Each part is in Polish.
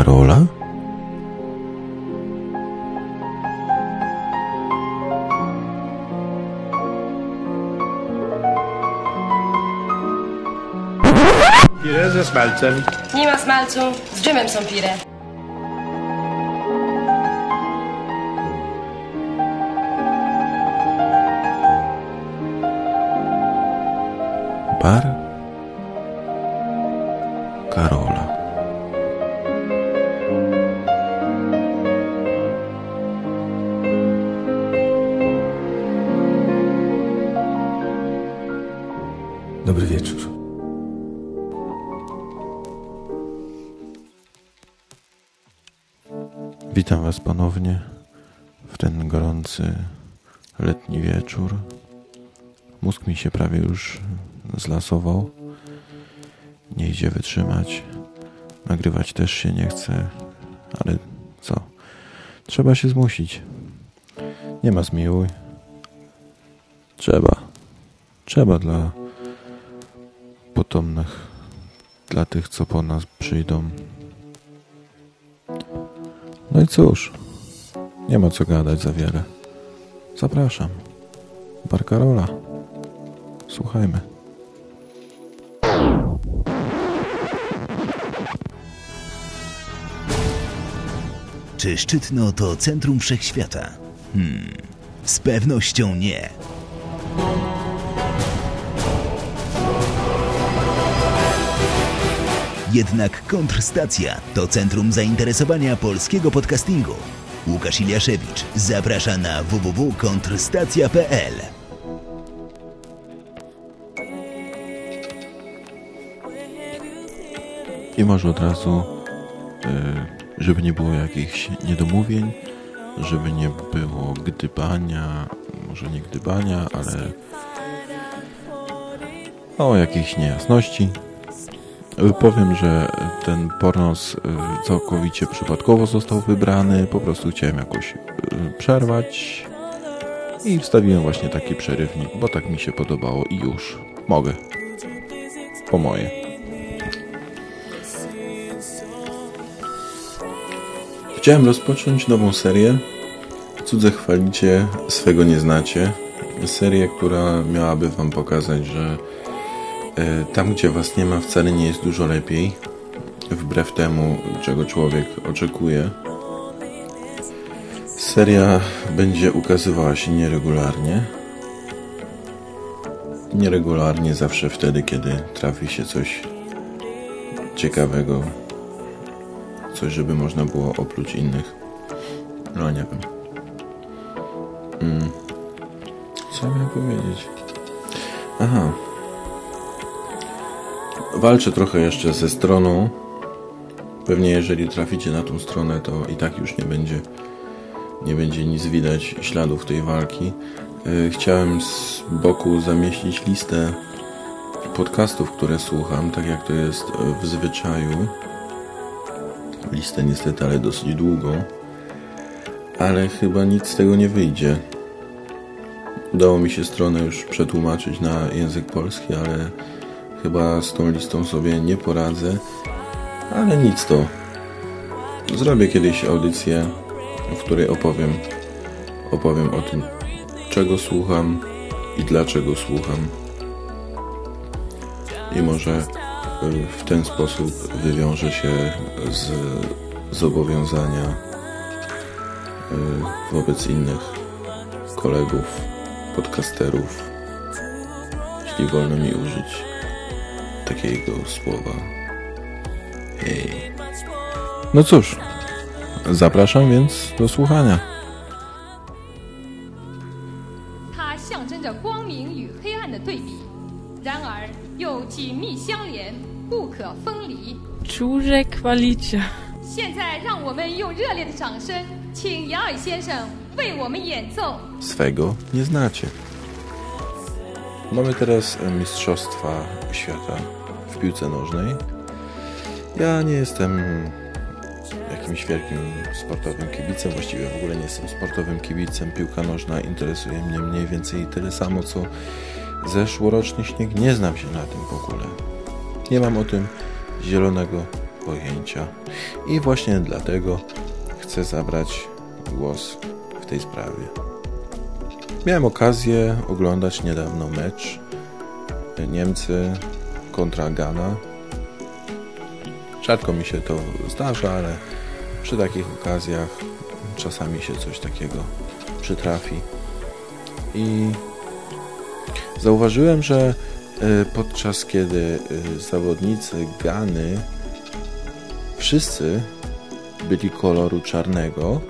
Karola? Pire ze smalcem. Nie ma smalcu, z dżemem są pire. Bar Karola. Dobry wieczór. Witam Was ponownie w ten gorący letni wieczór. Mózg mi się prawie już zlasował. Nie idzie wytrzymać. Nagrywać też się nie chce, ale co? Trzeba się zmusić. Nie ma zmiłuj. Trzeba. Trzeba dla potomnych, dla tych, co po nas przyjdą. No i cóż, nie ma co gadać za wiele. Zapraszam. Bar Karola. Słuchajmy. Czy Szczytno to centrum wszechświata? Hmm, z pewnością nie. Jednak kontrstacja to centrum zainteresowania polskiego podcastingu. Łukasz Iliaszewicz zaprasza na www.kontrstacja.pl. I może od razu, y, żeby nie było jakichś niedomówień, żeby nie było gdybania, może nie gdybania, ale o jakichś niejasności. Y, Powiem, że ten pornos y, całkowicie przypadkowo został wybrany. Po prostu chciałem jakoś y, przerwać i wstawiłem właśnie taki przerywnik, bo tak mi się podobało i już mogę. Po moje. Chciałem rozpocząć nową serię. Cudze chwalicie, swego nie znacie. Serię, która miałaby Wam pokazać, że e, tam, gdzie Was nie ma, wcale nie jest dużo lepiej. Wbrew temu, czego człowiek oczekuje. Seria będzie ukazywała się nieregularnie. Nieregularnie zawsze wtedy, kiedy trafi się coś ciekawego, coś, żeby można było oprócz innych. No nie wiem. Mm. Co miałem powiedzieć? Aha. Walczę trochę jeszcze ze stroną. Pewnie jeżeli traficie na tą stronę, to i tak już nie będzie nie będzie nic widać śladów tej walki. Yy, Chciałem z boku zamieścić listę podcastów, które słucham, tak jak to jest w zwyczaju listę niestety, ale dosyć długą. Ale chyba nic z tego nie wyjdzie. Udało mi się stronę już przetłumaczyć na język polski, ale chyba z tą listą sobie nie poradzę. Ale nic to. Zrobię kiedyś audycję, w której opowiem, opowiem o tym, czego słucham i dlaczego słucham. I może w ten sposób wywiąże się z zobowiązania y, wobec innych kolegów, podcasterów, jeśli wolno mi użyć takiego słowa. Hej. No cóż, zapraszam więc do słuchania. 它象征着光明与黑暗的对比，然而又紧密相连，不可分离。 Czuże kwalicie. 现在，让我们用热烈的掌声，请杨尔先生为我们演奏。 Swego nie znacie. Mamy teraz e, Mistrzostwa Świata w piłce nożnej. Ja nie jestem jakimś wielkim sportowym kibicem, właściwie w ogóle nie jestem sportowym kibicem. Piłka nożna interesuje mnie mniej więcej tyle samo, co zeszłoroczny śnieg. Nie znam się na tym w ogóle. Nie mam o tym zielonego pojęcia. I właśnie dlatego chcę zabrać głos w tej sprawie. Miałem okazję oglądać niedawno mecz Niemcy kontra Ghana. Rzadko mi się to zdarza, ale przy takich okazjach czasami się coś takiego przytrafi. I zauważyłem, że e, podczas kiedy e, zawodnicy Gany wszyscy byli koloru czarnego,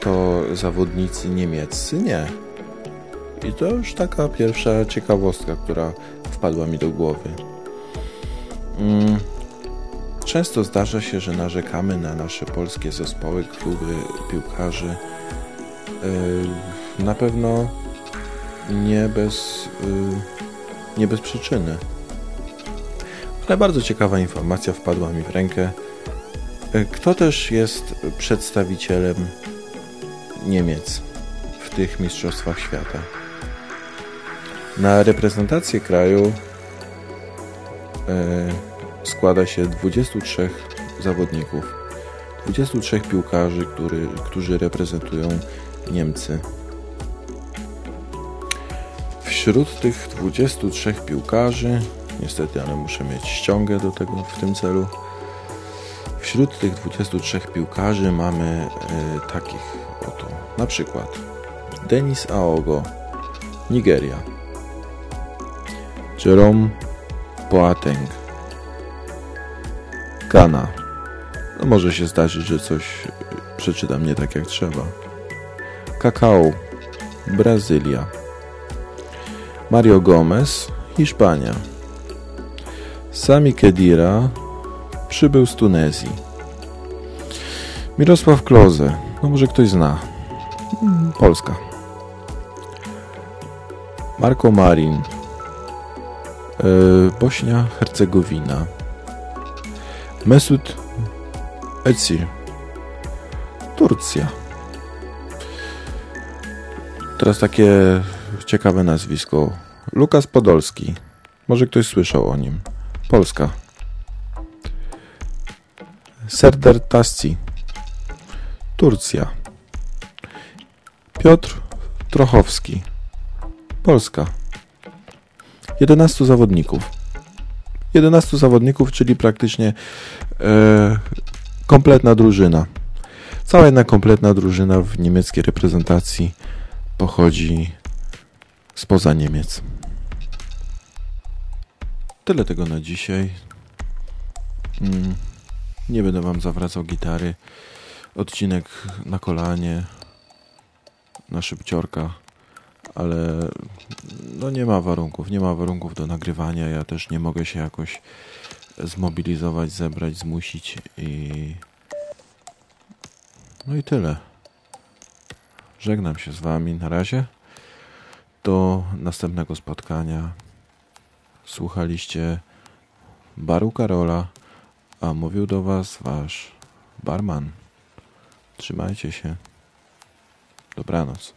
to zawodnicy niemieccy nie. I to już taka pierwsza ciekawostka, która wpadła mi do głowy. Mm. Często zdarza się, że narzekamy na nasze polskie zespoły, kluby piłkarzy. Na pewno nie bez, yy, nie bez przyczyny. Ale bardzo ciekawa informacja wpadła mi w rękę. Yy, kto też jest przedstawicielem Niemiec w tych Mistrzostwach Świata? Na reprezentację kraju składa się 23 zawodników, 23 piłkarzy, który, którzy reprezentują Niemcy. Wśród tych 23 piłkarzy, niestety, ale muszę mieć ściągę do tego w tym celu. Wśród tych 23 piłkarzy mamy y, takich oto, na przykład Denis Aogo, Nigeria, Jerome Boateng, Ghana. No może się zdarzyć, że coś przeczytam nie tak jak trzeba. Kakao, Brazylia. Mario Gomez, Hiszpania. Sami Kedira przybył z Tunezji. Mirosław Kloze, no może ktoś zna. Polska. Marco Marin, Bośnia, Hercegowina. Mesut Özil, Turcja. Teraz takie ciekawe nazwisko. Lukas Podolski. Może ktoś słyszał o nim. Polska. Serdar Tasci. Turcja. Piotr Trochowski. Polska. 11 zawodników. 11 zawodników, czyli praktycznie e, kompletna drużyna. Cała jedna kompletna drużyna w niemieckiej reprezentacji pochodzi spoza Niemiec. Tyle tego na dzisiaj. Mm, nie będę wam zawracał gitary. Odcinek na kolanie, na szybciorka, ale no nie ma warunków, nie ma warunków do nagrywania. Ja też nie mogę się jakoś zmobilizować, zebrać, zmusić i no i tyle. Żegnam się z wami na razie. Do następnego spotkania. Słuchaliście Baru Karola, a mówił do was wasz barman. Trzymajcie się. Dobranoc.